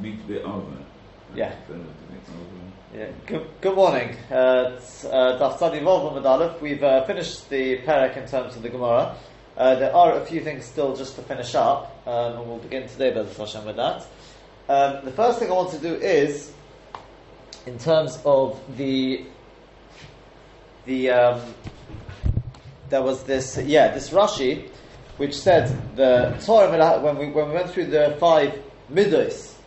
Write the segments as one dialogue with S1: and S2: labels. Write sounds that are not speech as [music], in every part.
S1: Meet the over.
S2: Yeah. Yeah. Good, good morning. Uh, uh, Daf Tzadi Vov Aleph. We've uh, finished the parak in terms of the Gemara. Uh, there are a few things still just to finish up, um, and we'll begin today, Bezat Hashem, with that. Um, the first thing I want to do is, in terms of the the um, there was this yeah this Rashi which said the Torah when we when we went through the five midos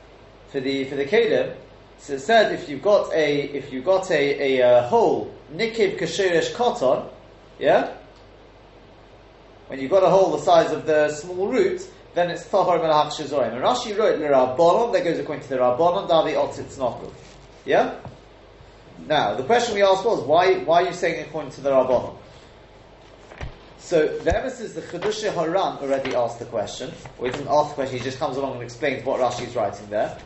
S2: for the for the kelim. So it said if you've got a if you've got a, a, a hole nikiv kasheresh koton, yeah. When you've got a hole the size of the small root, then it's tahor melach shezorim. And Rashi wrote the rabbanon that goes according to the rabbanon davi otzitz nokov. Yeah. Now the question we asked was why why are you saying according to the rabbanon? So the emphasis, the Chedusha Haran already asked the question, or he doesn't ask the question, he just comes along and explains what Rashi is writing there.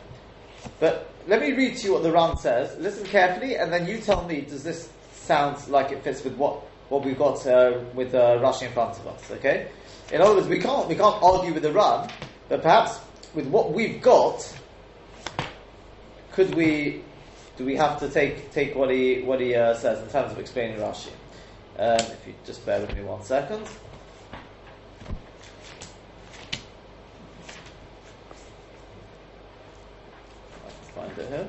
S2: But let me read to you what the Ram says. Listen carefully, and then you tell me, does this sound like it fits with what, what we've got uh, with uh, Rashi in front of us? Okay. In other words, we can't we can't argue with the Ram, but perhaps with what we've got, could we? Do we have to take take what he what he uh, says in terms of explaining Rashi? Um, if you just bear with me one second. Find it here.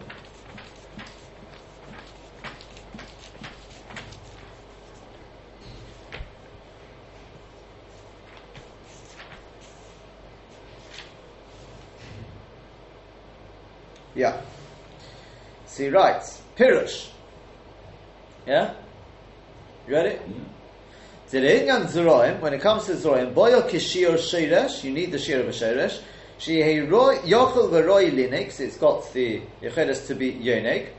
S2: Yeah. So he writes, Pirush. Yeah? You ready? Mm. When it comes to Zoroim, Boyo Kishir Shiresh, you need the Shir of a Shiresh. Yochel v'roi linix, it's got the Yechedes to be yonig.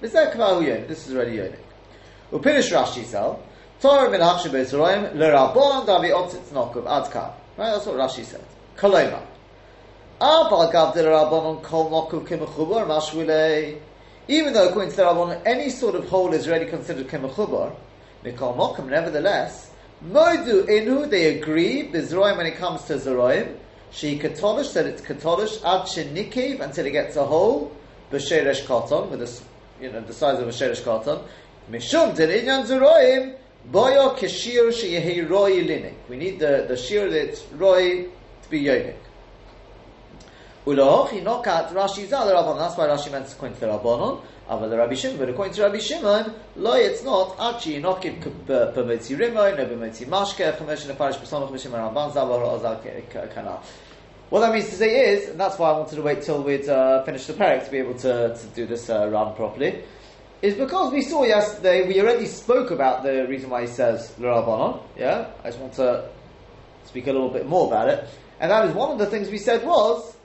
S2: This is already yonig. Upinish Rashi sell. Torah min hachshe be'zoroim, l'rabon davi otzitz nokov adka. Right, that's what Rashi said. Kolema. Abal gav de l'rabon kol nokov kimechubar mashwilei. Even though according to the Rabban, any sort of hole is already considered kimechubar, mikol mokum, nevertheless, modu inu, they agree, bezroim when it comes to zoroim, she katolish said it's katolish ad shenikev until it gets a hole b'sheresh katan with a, you know the size of a sheresh katan. Mishum deninyan zeroim boyo keshir sheyehi roi linik. We need the the shir that's roi to be yonik. Uloch he knock out Rashi zal Rabbanon. That's why Rashi meant point to the Rabbanon. Aval Rabbi Shimon, but according to Rabbi Shimon, lo, it's not. Achi not give b'metzi rimon, no b'metzi mashke, chamesh nefarish b'samach mishim ramban zavar ozal kanal. What that means to say is, and that's why I wanted to wait till we'd uh, finished the parak to be able to, to do this uh, run properly, is because we saw yesterday, we already spoke about the reason why he says l'rabbanon, yeah? I just want to speak a little bit more about it. And that is one of the things we said was,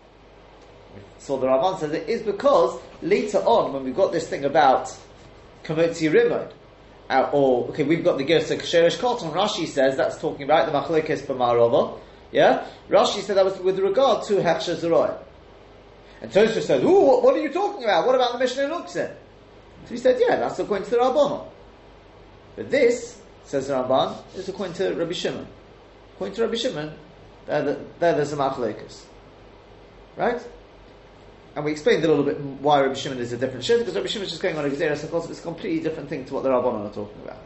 S2: so the Rabban says it is because later on, when we've got this thing about Kamotzi Rimon, uh, or, okay, we've got the Gersa Ksherish Koton, Rashi says that's talking about the Machlekes B'marova, yeah? Rashi said that was with regard to Hechsher Zeroy. And Tosha said, Ooh, what, what, are you talking about? What about the Mishnah Luxin? So he said, yeah, that's according to the Rabbanon. But this, says the Ramban, is according to Rabbi Shimon. According to Rabbi Shimon, there's a Machlekes. Right? And we explained a little bit why Rabbi Shimon is a different shit, because Rabbi Shimon is just going on a Sakos, it's a completely different thing to what the Rabbanon are talking about.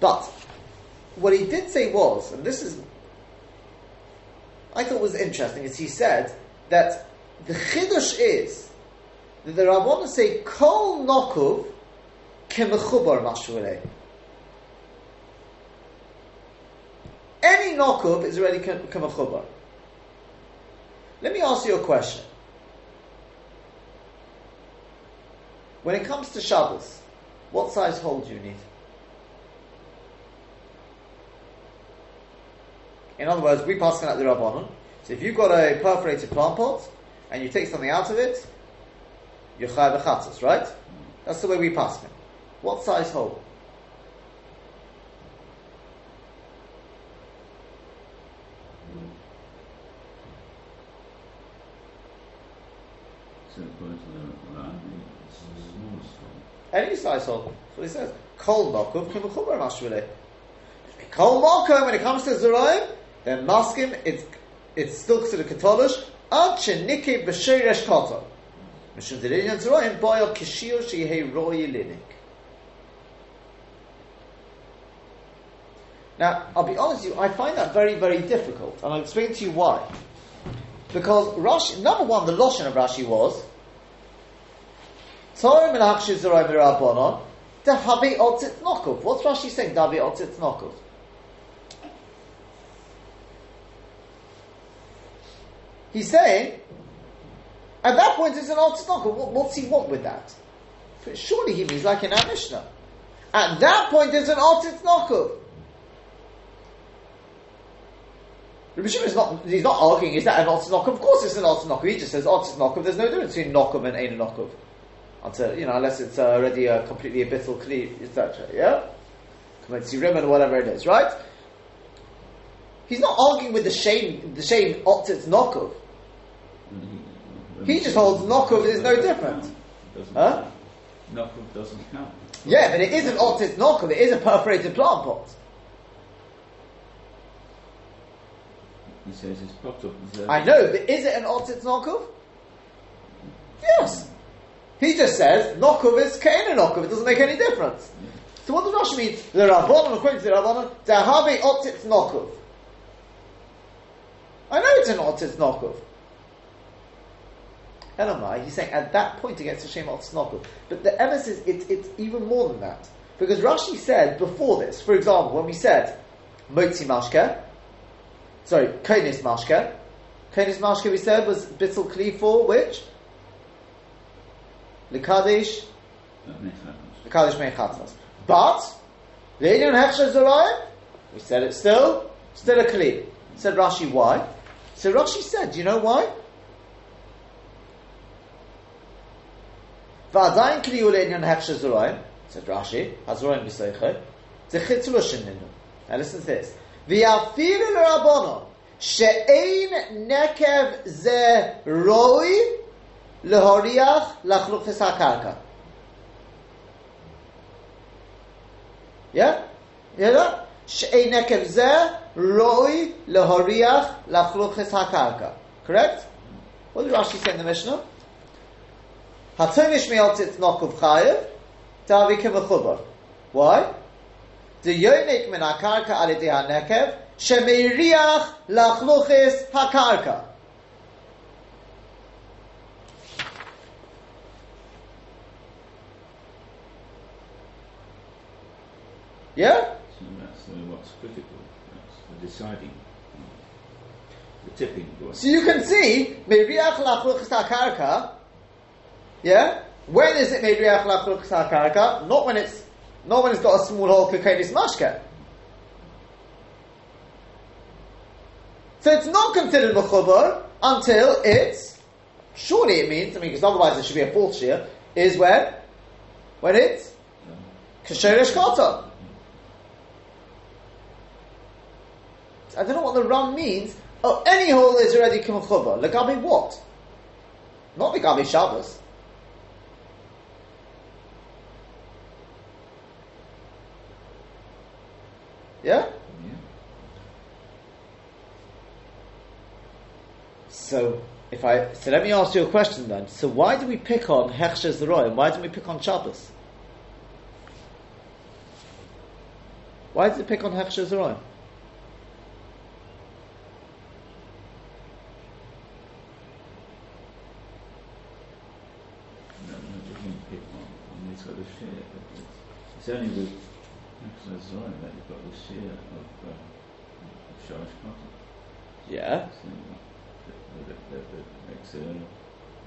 S2: But, what he did say was, and this is, I thought was interesting, is he said that the Chiddush is that the Rabbanon say, Kol Nokuv kemechubar mashvurei. Any Nokuv is already kemechubar. Let me ask you a question. When it comes to Shabbos, what size hole do you need? In other words, we pass out the Rabbanon. So if you've got a perforated plant pot and you take something out of it, you're chayav chatzos, right? That's the way we pass it. What size hole? Any size hole. That's what he says. Kol mokov kimuchubar mashvile. Kol mokum, when it comes to Zeraim, then maskim, it's, it's still considered katolish, Ad shenike b'sheresh koto. Mishum Dirinyan Zeroim boyo kishir sheyehei roi linik. Now, I'll be honest with you, I find that very, very difficult, and I'll explain to you why. Because Rashi, number one, the Loshen of Rashi was Torah Menachshiv Zeroim Rabbanon, Dahabi Otzit Nokov. What's Rashi saying, Dahabi Otzit Nokov? He's saying, at that point it's an Otzit Nokov. What, what's he want with that? Surely he means like in our Mishnah. At that point it's an Otzit Nokov. Rabbi Shimon is not, he's not arguing, is that an Otzit Nokov? Of course it's an Otzit Nokov. He just says Otzit Nokov. There's no difference between Nokov and Ein Nokov until you know, unless it's uh, already a completely a bittul kli, etc. Yeah, Kametzirim or whatever it is, right? He's not arguing with the shame, the shame opted nokov. He just holds nokov is no different.
S1: Huh? Nokov doesn't count.
S2: Yeah, but it is an opted nokov. It is a perforated plant pot.
S1: He says it's popped up.
S2: I know, but is it an opted nokov? Yes. He just says Nokov is Kain Nokov. It doesn't make any difference. So what does Rashi mean? The Rabbanon, according to the Rabbanon, Dahabe Otzitz Nokov. I know it's an Otzitz Nokov. Elamai, he's saying at that point against Hashem Otzitz Nokov. But the emphasis is it, it's even more than that. Because Rashi said before this, for example, when we said Motzi Mashke, sorry, Konis Mashke, Konis Mashke we said was Bittel Kli for which? Lekadesh, Lekadesh Mechatzos. But, Le'inyan Hechsher Zorayim, we said it still, still a Kli. Said Rashi, why? So Rashi said, do you know why? V'adayin Kli Ule'inyan Hechsher Zorayim, said Rashi, Hazorayim B'Seichel, Zechitz Lushin Now listen to this. V'yafiru l'Rabbonon, she'ein nekev ze roi Lehoriach lachlufis hakarka. Yeah? You know? She'ein ekev zeh roi lehoriach lachlufis hakarka. Correct? What did Rashi say in the Mishnah? Hatomish mealtit nokuv chayev tavi kemechubar. Why? The yonik min hakarka alidei hanekev shemeiriach lachluchis hakarka. Yeah?
S1: So that's what's critical. That's the deciding, the tipping point.
S2: So you can see, Meiriach Lachluchas HaKarka, yeah? When is it Meiriach Lachluchas HaKarka? Not when it's, not when it's got a small hole Kakedis Mashka. So it's not considered Mechubar until it's, surely it means, I mean, because otherwise it should be a fourth shear, is when? When it's Kasheresh Kata. I don't know what the ram means. Oh, any hole is already kumchuba. Legabi what? Not legabi Shabbos. Yeah? So, if I so, let me ask you a question then. So, why do we pick on Hechsher Zeroy and why do we pick on Shabbos? Why does it pick on Zeroy?
S1: No, no, it doesn't pick on, on it's got a share. But it's, only with Zion that you've got the share of, uh, of Sharish Cotton.
S2: Yeah.
S1: So, that, that, that makes a,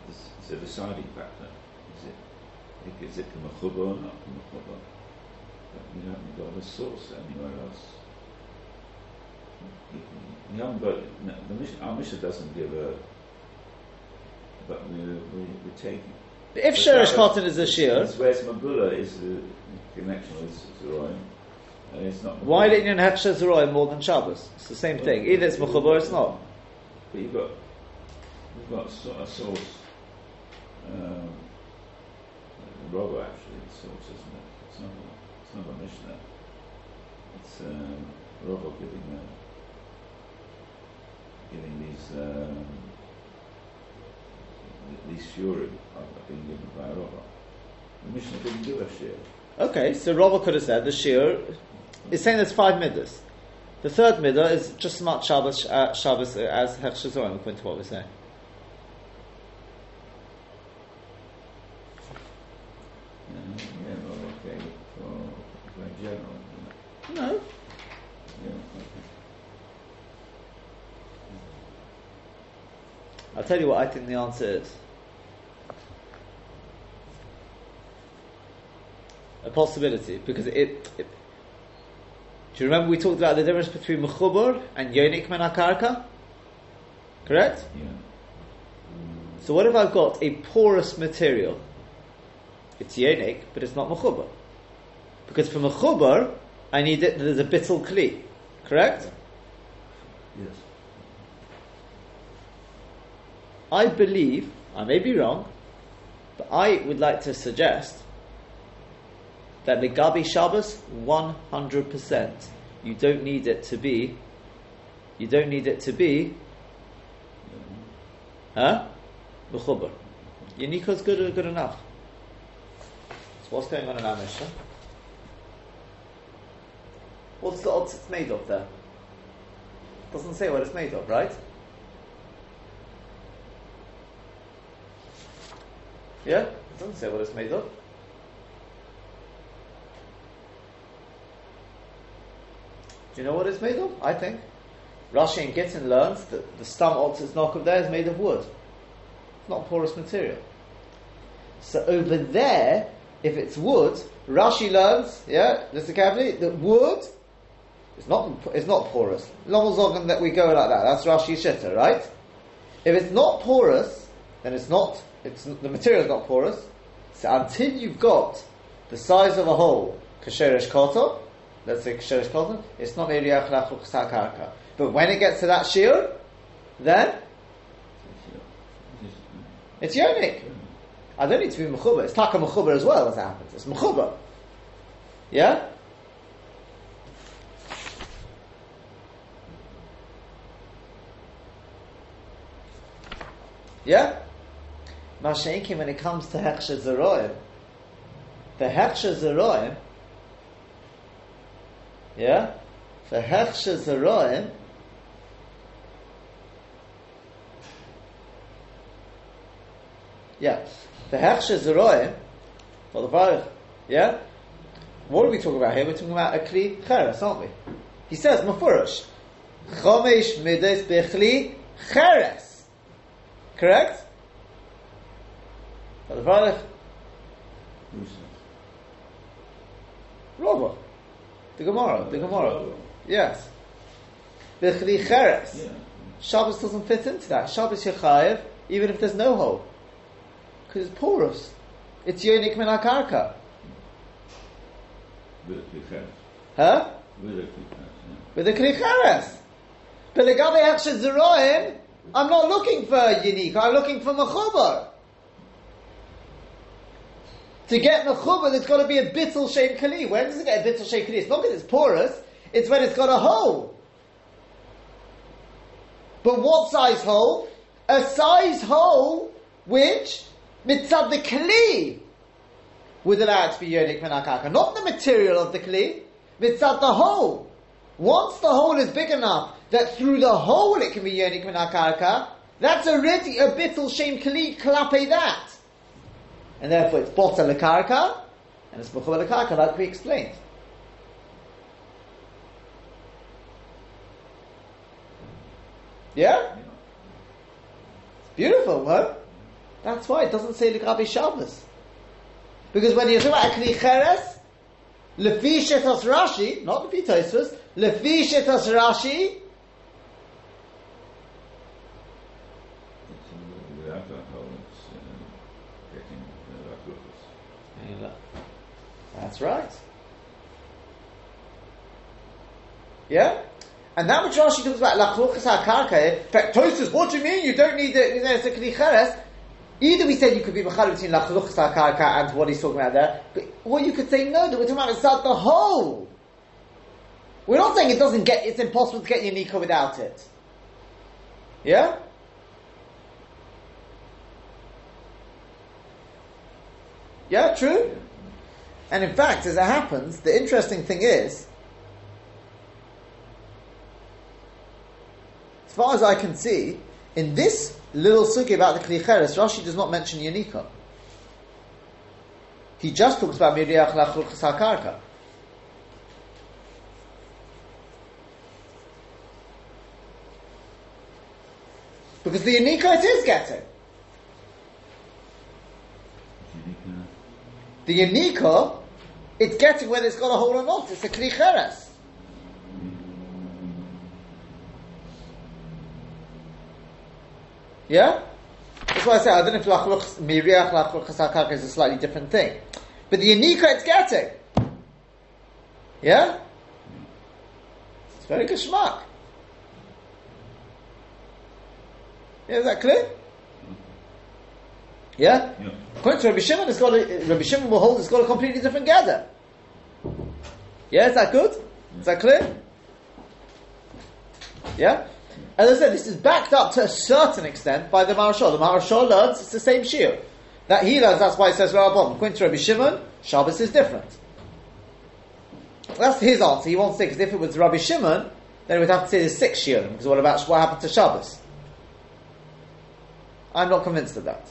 S1: it's, it's a deciding factor. Is it, is it Kamachuba or not Kamachuba? But you haven't got a source anywhere else. You, you haven't got, no, the mission, our mission doesn't give a, but we, we, we're taking.
S2: If Sherish Cotton is a shear,
S1: Whereas Mabula is the connection with Zeroim, and it's not.
S2: why didn't you have Hechsher more than Shabbos? It's the same thing. Either it's Mechuba or it's not.
S1: But you've got, you've got a source. Um, Robo actually, the source, isn't it? It's not. A, it's not a Mishnah. It's um, Robo giving uh, giving these um, these shiurim are being given by Rava. The Mishnah didn't do a shiur.
S2: Okay, so Rava could have said the shiur is saying there's five midas. The third midah is just as much Shabbos, uh, Shabbos as Hechshazorim, according to what we're saying.
S1: Yeah, well, okay, for, for general.
S2: No.
S1: Yeah, okay.
S2: I'll tell you what I think the answer is. A possibility, because it, it do you remember we talked about the difference between Mechubur and Yonik Menakarka? Correct?
S1: Yeah.
S2: So what if I've got a porous material? It's Yonik, but it's not Mechubur. Because for Mechubur, I need it, there's a bittel kli. Correct?
S1: Yes.
S2: I believe, I may be wrong, but I would like to suggest that Legabi Shabbos, 100%. You don't need it to be, you don't need it to be, huh? Mechubar. Yaniko's good, good enough. So what's going on in our Mishnah? What's the odds it's made of there? Doesn't say what it's made of, right? Yeah? It doesn't say what it's made of. Do you know what it's made of? I think. Rashi and Gittin learns that the stam altar's knock of there is made of wood. It's not porous material. So over there, if it's wood, Rashi learns, yeah, listen carefully, that wood is not is not porous. Lomozogan that we go like that. That's Rashi Shitta, right? If it's not porous, then it's not. It's the material is not porous. So until you've got the size of a hole, kasheresh koto, let's say kasheresh koto, it's not eriach karka. But when it gets to that shiur, then it's yonik. I don't need to be mechuber. It's taka mechuber as well as it happens. It's mechuber. Yeah. Yeah? Mashenki, when it comes to Heksha Zeroim, the Heksha Zeroim, yeah? The Heksha Zeroim, yeah, the Heksha Zeroim, well, the Baruch, yeah? What are we talking about here? We're talking about a Kli Cheres, aren't we? He says, Mafurish, Chomesh Mides Bechli Cheres. Correct? But the Baruch,
S1: Who?
S2: Rova. The Gemara, the Gemara. Yes. Bechli Cheres.
S1: Yeah.
S2: Shabbos doesn't fit into that. Shabbos Yechayev, even if there's no hole. Because it's porous. It's Yonik Min HaKarka.
S1: With a klicheres.
S2: Huh?
S1: With a klicheres,
S2: With the Kli Cheres. But the Gabi Hechshed Zeroim, I'm not looking for Yonik, I'm looking for Mechubar. To get Mechubar, there's got to be a bittel shaped Kali. When does it get a bittel shaped Kali? It's not because it's porous, it's when it's got a hole. But what size hole? A size hole which, mitzad the Kli, would allow it to be Yonik Menakaka. Not the material of the Kli, mitzad the hole. Once the hole is big enough that through the hole it can be Yonik Menakaka, that's already a bittel shem Kli klape that. And therefore it's Bota Lekarka, and it's Mechuba Lekarka, like we explained. Yeah? It's beautiful, huh? That's why it doesn't say Legabi Shabbos. Because when you talk about Akli Lefi Shetas Rashi, not Lefi Tosfos, Lefi Shetas Rashi,
S1: It's, uh, Without that hole, it's uh, getting uh, lachluchos.
S2: That's right. Yeah? And that which Rashi talks about Lachluchas HaKarka, in fact, what do you mean you don't need the, you know, Either we said you could be Machal between Lachluchas HaKarka and what he's talking about there, but, or you could say no, that we're talking about the whole. We're not saying it doesn't get, it's impossible to get your without it. Yeah? Yeah, true. And in fact, as it happens, the interesting thing is, as far as I can see, in this little sugi about the Kli Rashi does not mention Yanika. He just talks about Miriach Lachul Karka. Because the Yanika it is getting. Uh, the Yanika, it's getting whether it's got a hole or not. It's a Kli Cheres. Yeah? That's why I say I don't know if lachluch miriach lachluch chasakaka is a slightly different thing, but the yanika it's getting. Yeah, it's very good schmuck. Yeah, is that clear? Yeah? yeah. According to Rabbi Shimon, it's got a, Rabbi Shimon will hold it's got a completely different gather. Yeah, is that good? Is that clear? Yeah? As I said, this is backed up to a certain extent by the Maharshal. The Maharshal learns it's the same shiur. That he learns, that's why it says Rabban. According to Rabbi Shimon, Shabbos is different. That's his answer. He wants to say, because if it was Rabbi Shimon, then we would have to say there's six shiurim, because what about what happened to Shabbos? I'm not convinced of that.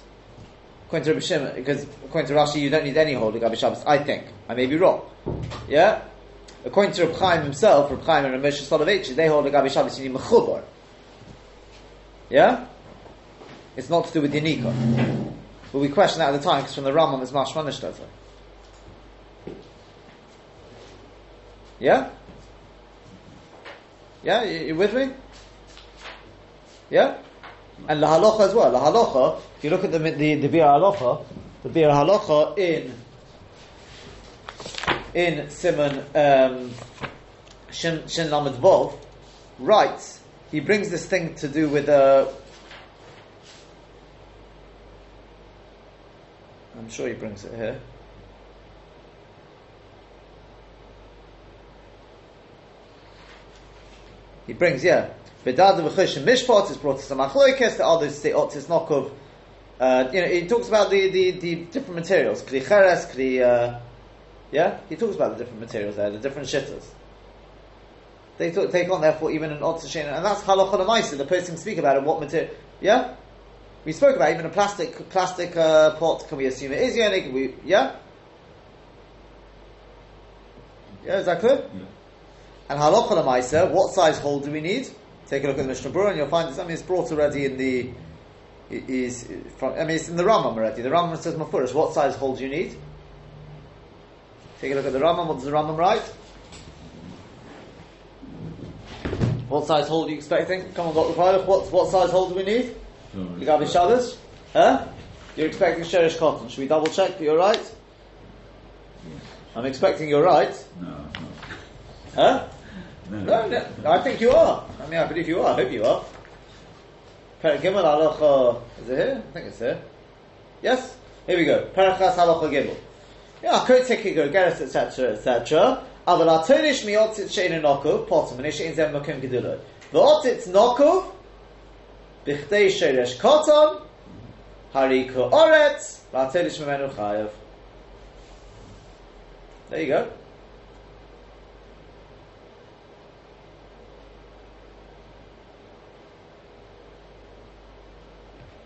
S2: According to because according to Rashi, you don't need any holy Rabbi Shabbos. I think. I may be wrong. Yeah? According to Reb Chaim himself, Reb Chaim and Reb Moshe Soloveitch, they hold a Gabi Shabbos, you need mechubor. Yeah? It's not to do with Yanika. But we question that at the time because from the Rambam it's Mashman Yeah? Yeah? You, you with me? Yeah? And the halacha as well. The halacha, if you look at the, the, the Biur Halacha, the Biur Halacha in in Simon um, Shin, Shin Lamed Vov writes he brings this thing to do with uh, I'm sure he brings it here. He brings, yeah. Bedad v'chosh mishpat is brought to some achloikes. The others say otis nokov. Uh, you know, he talks about the, the, the different materials. Kli cheres, kli. Uh, yeah, he talks about the different materials there, the different shittas they take on therefore even an odd and that's halacha. The person can speak about it. What material? Yeah, we spoke about even a plastic plastic uh, pot. Can we assume it is yonik? We yeah. Yeah, is that clear? Yeah. And halacha. What size hole do we need? Take a look at the Mishnah Berurah and you'll find something is brought already in the is from. I mean, it's in the Rambam already. The Rambam says mafurish. What size hole do you need? Take a look at the Rambam. What does the Rambam write? What size hole are you expecting? Come on, Dr. Pilot. What, what size hole do we need? You got Shabbos? Huh? You're expecting Sherish Cotton. Should we double check that you're right? Yes. I'm expecting you're right.
S1: No, no.
S2: Huh? No, no, no, I think you are. I mean, I believe you are. I hope you are. Perek Gimel Halacha. Is it here? I think it's here. Yes? Here we go. Perachas Halacha Gimel. Yeah, Kotek Geras, etc., etc. אבל התוריש מיוצית שאין נוקוב, פוצם, מני שאין זה מקום גדולו. ואוצית נוקוב, בכדי שרש קוטון, הרי כאורץ, והתוריש ממנו חייב. There you go.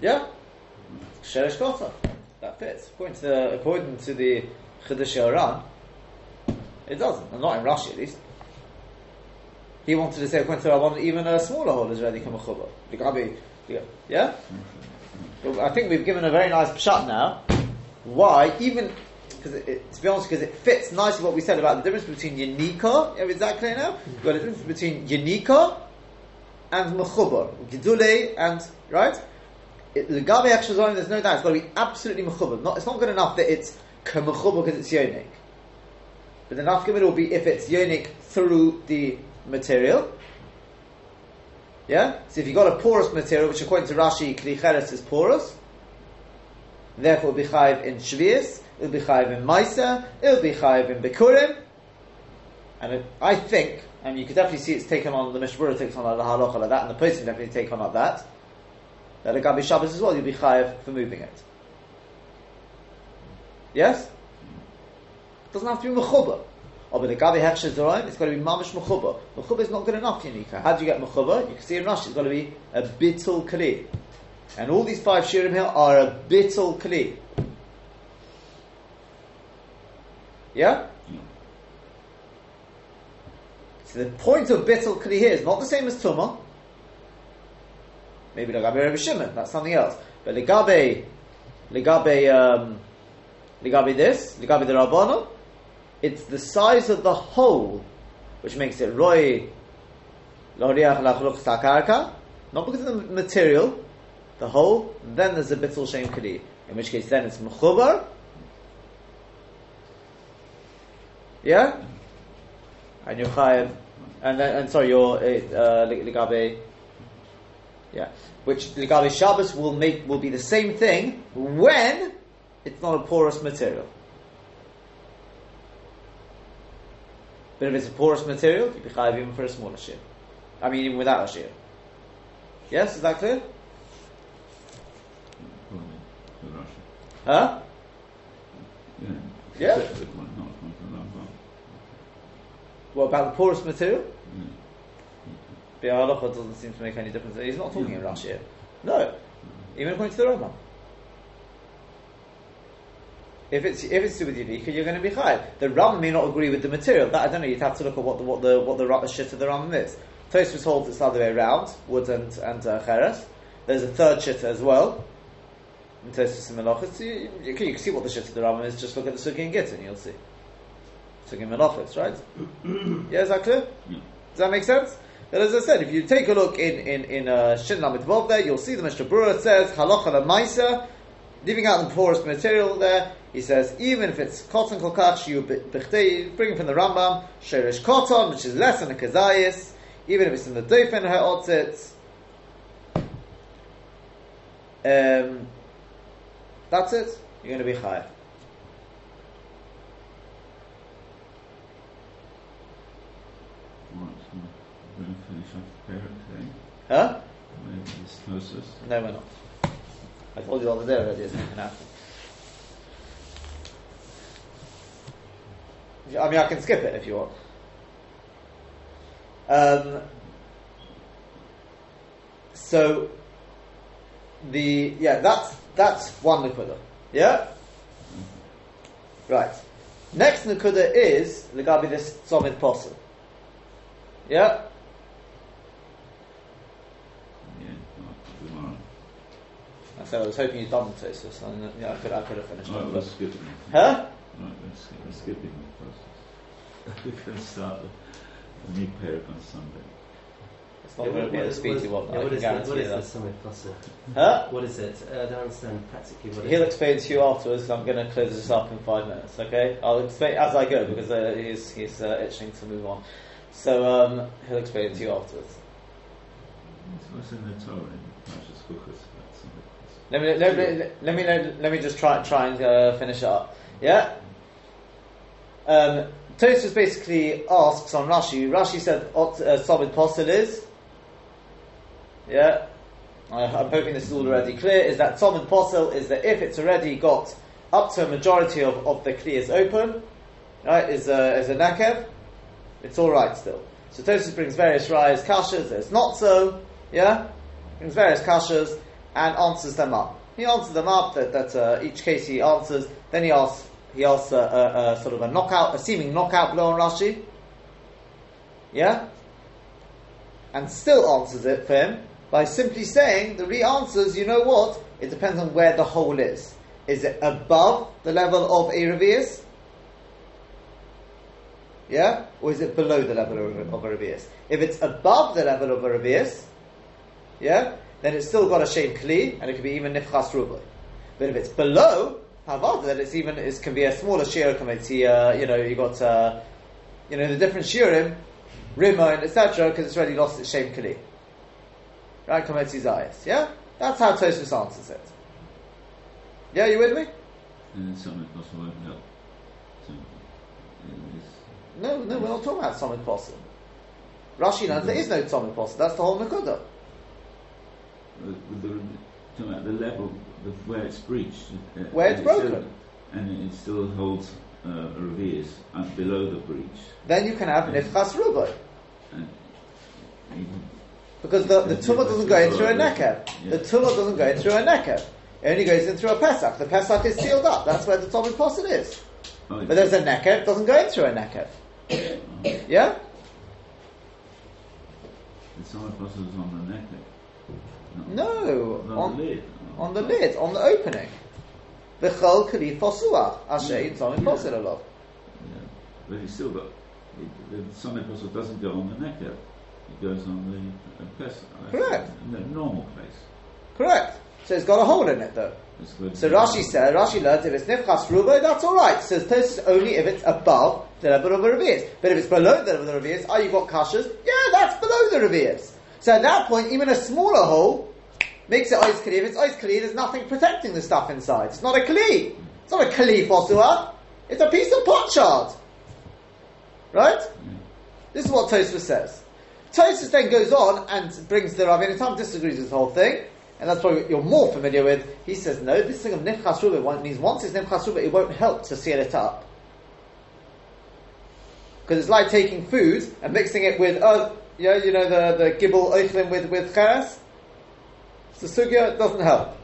S2: Yeah, Sheresh Kota. That fits. According to the, according to the Chiddush Yoran, it doesn't, and not in Rashi at least. He wanted to say according to Rabban, even a smaller hole is ready come a Yeah? I think we've given a very nice pshat now. Why? Even because to be honest, because it fits nicely what we said about the difference between Yanika. Is that clear now? We've got a difference between Yanika and Mechubar, Gidule and right. The Gabi Akshazon, there's no doubt. It's got to be absolutely Mechubar. Not, it's not good enough that it's Mechubar because it's Yonik. But the nafkamid will be if it's yonik through the material. Yeah? So if you've got a porous material, which according to Rashi, Klicheres is porous, therefore it'll be chayiv in Shvius, it'll be chayiv in Maisa, it'll be chayiv in Bikurim, and it, I think, and you could definitely see it's taken on, the Mishmura takes on the halacha like that, and the person definitely take on like that, that a Gabi Shabbos as well, you'll be chayiv for moving it. Yes? Doesn't have to be mechuba. Oh, but the gabi hechsher zoraim, it's got to be mamish mechuba. Mechuba is not good enough, Yanika. How do you get mechuba? You can see in Rashi, it's got to be a bittul kli. And all these five shirim here are a bittul kli. Yeah?
S1: Yeah.
S2: So the point of bittul kli here is not the same as tumah. Maybe legabe Rabbi Shimon, that's something else. But legabe, legabe, um, legabe this, legabe the Rabbanu, it's the size of the hole which makes it roy loriach takarka, not because of the material, the hole, then there's a bittul shem kli. In which case then it's mechubar. Yeah? And you're and then, and sorry, your uh, ligabe, yeah, which ligabe Shabbos will make will be the same thing when it's not a porous material. But if it's a porous material, you'd be chayiv even for a smaller shear. I mean, even without a shear. Yes, is that clear?
S1: Probably the Russian.
S2: Huh?
S1: Yeah.
S2: Yeah.
S1: Except that one, not one for Rambam.
S2: What about the porous material? The halacha doesn't seem to make any difference. He's not talking in Rashi. No, even according to the Rambam. If it's if it's to do with Yavika, you're going to be high. The Rambam may not agree with the material. That I don't know. You'd have to look at what the what the what the shit of the Rambam is. Tosfos holds it's the other way around, wood and and uh, cheres. There's a third shitta as well. In Tosfos and Melachos, you, you, can, you can see what the shit of the Rambam is. Just look at the Sugi and Gittin, you'll see. Sugi and Melachos, right? [coughs] yeah, is that clear?
S1: Yeah.
S2: Does that make sense? But as I said, if you take a look in in in uh, Shin there, you'll see the Mishnah Berurah says halacha lemaisa, leaving out the poorest material there. He says even if it's cotton kolkach, you bring from the Rambam sherish cotton, which is less than a kazayis. Even if it's in the dofen ha'otzit. Um, that's it. You're going to be high.
S1: Right, so we're going to finish off the parent today.
S2: Huh?
S1: Maybe this closest.
S2: No, we're not. I told you all the day already. It's not going to happen. I mean, I can skip it if you want. Um, so the yeah, that's that's one nakuda. Yeah. Right. Next nakuda is legabi this tzamid pasil. Yeah,
S1: not tomorrow.
S2: I said I was hoping you'd done the Tosus, and yeah, I could I could have finished
S1: Right,
S2: it.
S1: we're
S2: but-
S1: skipping.
S2: Huh?
S1: Right, we're, sk- we're skipping the process. [laughs] we can start the, the new parent on Sunday.
S2: It's not going to be at the speed you
S3: yeah,
S2: I
S3: what
S2: can
S3: is it?
S2: guarantee
S3: What
S2: you that.
S3: the summit puzzle?
S2: Huh?
S3: What is it? Uh, I don't understand practically what it
S2: He'll explain to you afterwards. 'cause I'm going to close this up in five minutes. Okay, I'll explain as I go because uh, he's he's uh, itching to move on. So um, he'll explain it to you afterwards.
S1: It's what's in the Torah in Parshas Chukas about Sunday.
S2: Let me let me let me let, let me just try try and uh, finish it up. Yeah. Um, Tosfos basically asks on Rashi. Rashi said what uh, tzamid pasil is. Yeah. I, I'm hoping this is all already clear. Is that tzamid pasil is that if it's already got up to a majority of, of the kli is open, right? Is a is a nakev, it's all right still. So Tosfos brings various rayas kashas. There's not so. Yeah. Brings various kashas and answers them up. He answers them up that, that uh, each case he answers. Then he asks he asks a, a, a sort of a knockout, a seeming knockout blow on Rashi. Yeah, and still answers it for him by simply saying the re answers. You know what? It depends on where the hole is. Is it above the level of a revius? Yeah, or is it below the level of, of a revius? If it's above the level of a revius, yeah, then it's still got a shame kli, and it could be even nifchas rubai. But if it's below havada, then it's even it can be a smaller shira committee. Uh, you know, you got uh, you know the different shirim, rimon, etc. Because it's already lost its shame kli. Right, committee zayas. Yeah, that's how Tosfos answers it. Yeah, you with me?
S1: And then Sunday Plus won't help. So, it is,
S2: No, no, we're not talking about Tzamid Pasil. Rashi knows there is no Tzamid Pasil. That's the whole Nakuda.
S1: The, about the level of where it's breached. uh,
S2: Where it's broken.
S1: still- and it still holds uh, reviers uh, below the breach.
S2: Then you can have nifchas rubai. Because the, the doesn't go in through a nekev. The tumah doesn't go in through a nekev. It only goes in through a pesach. The pesach is sealed up. That's where the Tzamid Pasil is.
S1: oh,
S2: But there's a nekev, it doesn't go in through a nekev. Yeah?
S1: the summer process is on the neck.
S2: No.
S1: on,
S2: On,
S1: the lid.
S2: on the lid, on the opening. V'chol kli fosuach. Asher Tzamid Pasil alav.
S1: But he's still got the, the summer doesn't go on the neck. It goes on the uh.
S2: Correct.
S1: In the normal place.
S2: Correct. So it's got a hole in it though. So Rashi said, Rashi learns if it's nifchas rubo, that's all right. Says Tosis only if it's above the level of the reviers. But if it's below the level of the reviers, oh, you got kashas? Yeah, that's below the reviers. So at that point, even a smaller hole makes it ice kli. If it's ice kli, there's nothing protecting the stuff inside. It's not a kli. It's not a kli fosua. It's a piece of pot shard. Right? This is what Tosfos says. Tosfos then goes on and brings the Rav Tom disagrees with the whole thing, and that's probably what you're more familiar with. He says, no, this thing of Nifchas Ruba means once it's Nifchas Ruba, it won't help to seal it up. Because it's like taking food and mixing it with, uh, yeah, you know, the, the gibble oichlin with, with cheres. So sugya doesn't help.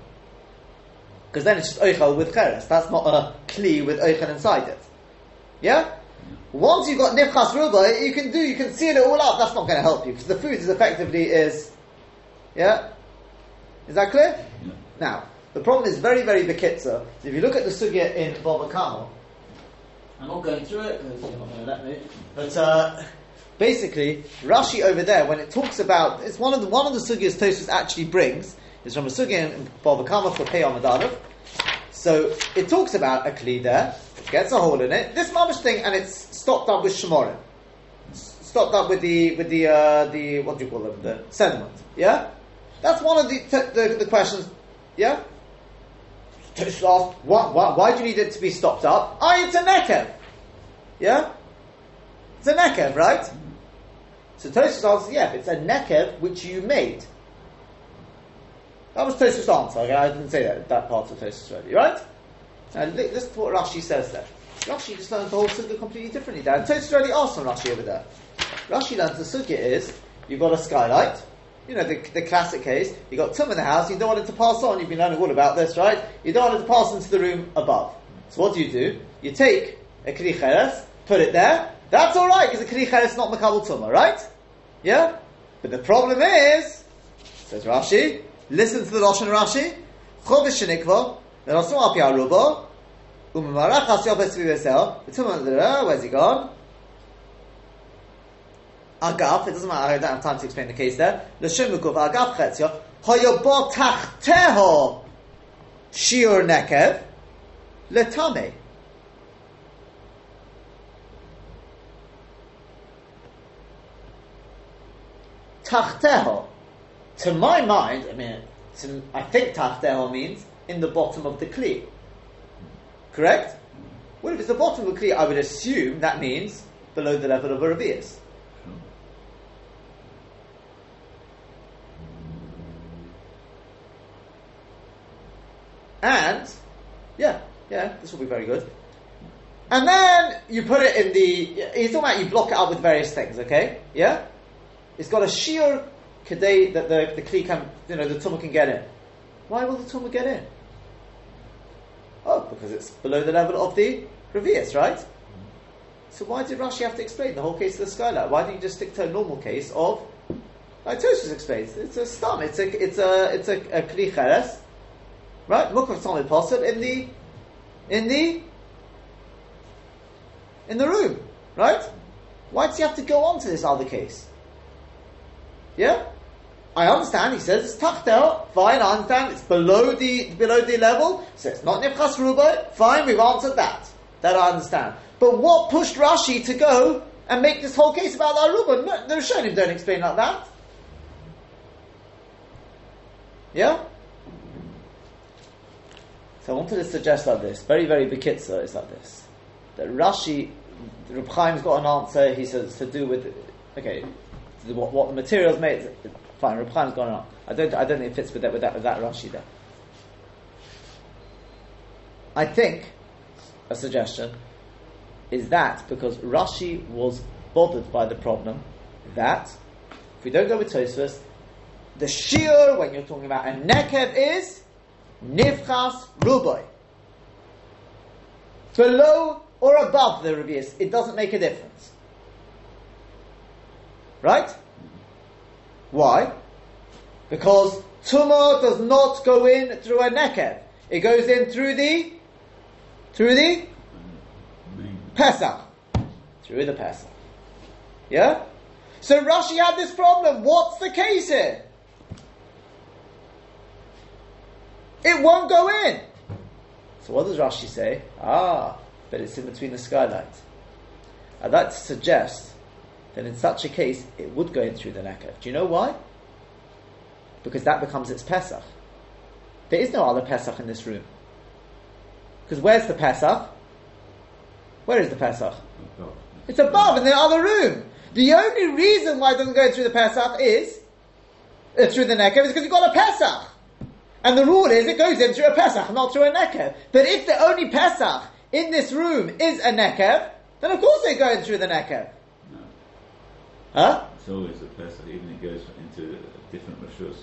S2: Because then it's just oichel with cheres. That's not a kli with oichel inside it. Yeah? Once you've got nifchas ruba, you can do, you can seal it all up. That's not going to help you because the food is effectively is, yeah. Is that clear?
S1: Yeah.
S2: Now the problem is very very bekitza. If you look at the sugya in Baba Kama, I'm not going through it because you're not going to let me. But uh, basically, Rashi over there when it talks about it's one of the one of the sugyas Tosfos actually brings is from a sugya in Baba Kama for Pei. So it talks about a kli there, gets a hole in it. This mamish thing, and it's stopped up with shemorim, stopped up with the with the uh, the what do you call them the sediment. Yeah, that's one of the t- the, the questions. Yeah. Tosfos asked, why, why, why do you need it to be stopped up? Ah, it's a nekev. Yeah? It's a nekev, right? So Tosfos answers, yeah, it's a nekev which you made. That was Tosfos' answer. Okay? I didn't say that, that part of Tosfos already, right? Now, li- listen to what Rashi says there. Rashi just learned the whole sugya completely differently there. And Tosfos already asked on Rashi over there. Rashi learns the sugya is, you've got a skylight, you know, the, the classic case, you've got tum in the house, you don't want it to pass on, you've been learning all about this, right? You don't want it to pass into the room above. So what do you do? You take a kli cheres, put it there, that's alright, because the kli cheres not makabel tuma, right? Yeah? But the problem is, says Rashi, listen to the Lashon Rashi, chovish shenikva, the umm Rasul al pi aruba, u'memarach hasyo pesvi vesel, the tumah, where's he gone? Agaf, it doesn't matter, I don't have time to explain the case there. L'shem mukuf agaf chetzio, hoyobo tachteho shiur nekev, letame. Tachteho. To my mind, I mean, to, I think tachteho means in the bottom of the kli. Correct? Well, if it's the bottom of the kli, I would assume that means below the level of a revius. And, yeah, yeah, this will be very good. And then you put it in the. He's talking about you block it up with various things, okay? Yeah? It's got a sheer kadei that the, the kli can, you know, the tumah can get in. Why will the tumah get in? Oh, because it's below the level of the revius, right? So why did Rashi have to explain the whole case of the skylight? Why didn't you just stick to a normal case of, like Tosfos explains, it's a stam, it's a, it's a, it's a, a kli cheres, right? Mukav Talmud Posel in the, in the, in the room, right? Why does he have to go on to this other case? Yeah? I understand, he says it's tachtel, fine, I understand, it's below the, below the level, so it's not nifchas rubai, fine, we've answered that. That I understand. But what pushed Rashi to go and make this whole case about the Aruba? No, the Rishonim don't explain like that. Yeah? So I wanted to suggest like this, very, very bekitza is like this. That Rashi, Reb Chaim's got an answer, he says to do with, okay, what, what the materials made, fine, Reb Chaim's an answer. I don't, I don't think it fits with that, with that, with that Rashi there. I think a suggestion, is that because Rashi was bothered by the problem that if we don't go with Tosfos, the shiur when you're talking about a nekev is nivchas ruboy. Below or above the revius, it doesn't make a difference. Right? Why? Because tumah does not go in through a nekev. It goes in through the through the Pesach. Through the Pesach. Yeah? So Rashi had this problem. What's the case here? It won't go in. So what does Rashi say? Ah, but it's in between the skylight. I'd like to that in such a case it would go in through the nekev. Do you know why? Because that becomes its Pesach. There is no other Pesach in this room. Because where's the Pesach? Where is the Pesach? It's above in the other room. The only reason why it doesn't go through the Pesach is uh, through the Nekev is because you've got a Pesach. And the rule is it goes in through a Pesach, not through a Nekev. But if the only Pesach in this room is a Nekev, then of course they go in through the Nekev. Huh?
S1: It's always a Pesach, even if it goes into different Rishus.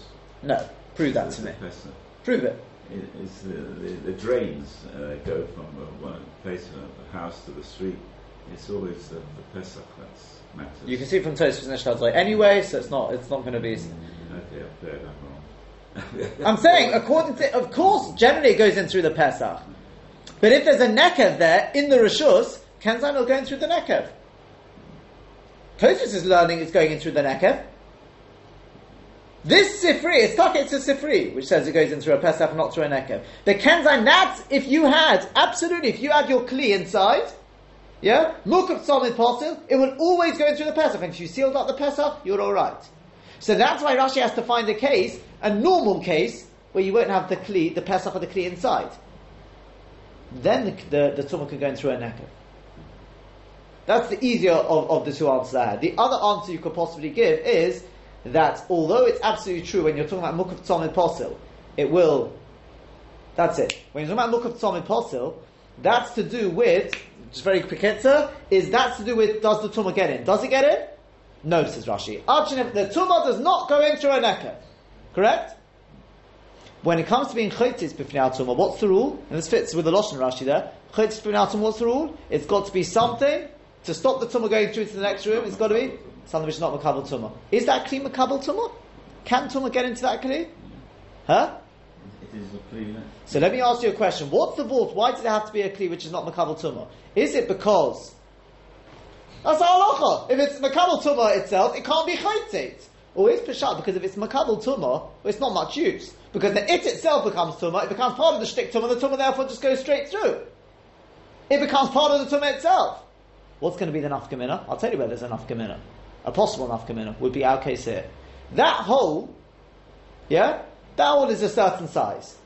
S2: No. Prove that to me.
S1: Pesach.
S2: Prove it.
S1: It, it's the, the, the drains uh, go from one place of the house to the street. It's always the, the Pesach that's matters.
S2: You can see from Tosfos and Eshtalzai anyway, so it's not it's not going to be.
S1: Okay, I've played that wrong. [laughs]
S2: I'm saying, according to, of course, generally it goes in through the Pesach. But if there's a nekev there in the Rishus, Kenzan will go in through the nekev. Tosfos is learning it's going in through the nekev. This Sifri, it's it's a Sifri, which says it goes in through a Pesach, not through a nekev. The Kenzan, that's if you had, absolutely, if you had your Kli inside, yeah, Mukaf Tzamid Pasil, it will always go in through the Pesach. And if you sealed up the Pesach, you're alright. So that's why Rashi has to find a case, a normal case, where you won't have the Kli, the Pesach or the Kli inside. Then the, the, the can go in through a nekev. That's the easier of, of the two answers had. The other answer you could possibly give is that although it's absolutely true when you're talking about Mukaf Tzamid Pasil, it will. That's it. When you're talking about Mukaf Tzamid Pasil, that's to do with, just very quick answer, is that's to do with does the Tumah get in? Does it get in? No, says Rashi. The Tumah does not go in through a nekev. Correct? When it comes to being Chotis B'fnei Tumah, what's the rule? And this fits with the Lashon Rashi there. Chotis B'fnei Tumah, what's the rule? It's got to be something to stop the Tumah going through to the next room. It's got to be something which is not Makabal Tumah. Is that Kli Makabal Tumah? Can Tumah get into that Kli? Huh?
S1: It is a clean.
S2: So let me ask you a question. What's the vault? Why does it have to be a Kli which is not Makabal Tumah? Is it because that's halacha. If it's makabel tumah itself, it can't be chaytzit. Or it's peshat because if it's makabel tumah, well, it's not much use because the it itself becomes tumah. It becomes part of the shtick tumah. The tumah therefore just goes straight through. It becomes part of the tumah itself. What's going to be the nafkamina? I'll tell you where there's a nafkamina. A possible nafkamina would be our case here. That hole, yeah, that hole is a certain size,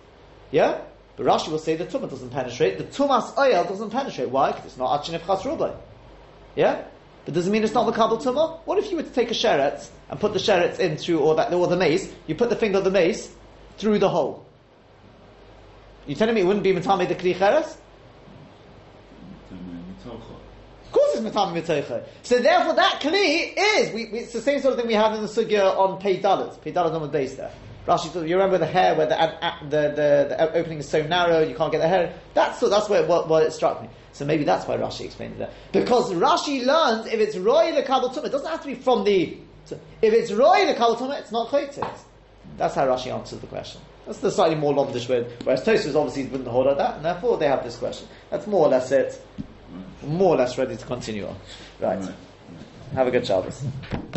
S2: yeah. But Rashi will say the tumah doesn't penetrate. The tumas oil doesn't penetrate. Why? Because it's not achinif chas rubai. Yeah? But does it mean it's not the Makabal Tumah? What if you were to take a sheret and put the sheret in through, or, that, or the mace, you put the finger of the mace through the hole? You're telling me it wouldn't be Matame the Kli Cheres? It's Matame So therefore that Kli is, we, we, it's the same sort of thing we have in the Sugya on Pei Dalit. Pei Dalit on the base there. Rashi, you remember the hair where the, the, the, the, opening is so narrow, you can't get the hair. That's that's where what, what it struck me. So maybe that's why Rashi explained that. Because Rashi learns if it's roy the kabel it doesn't have to be from the. If it's roy the kabel it's not chaytis. That's how Rashi answers the question. That's the slightly more londish word. Whereas Tosfos obviously wouldn't hold like that, and therefore they have this question. That's more or less it. More or less ready to continue on. Right. Have a good Shabbos.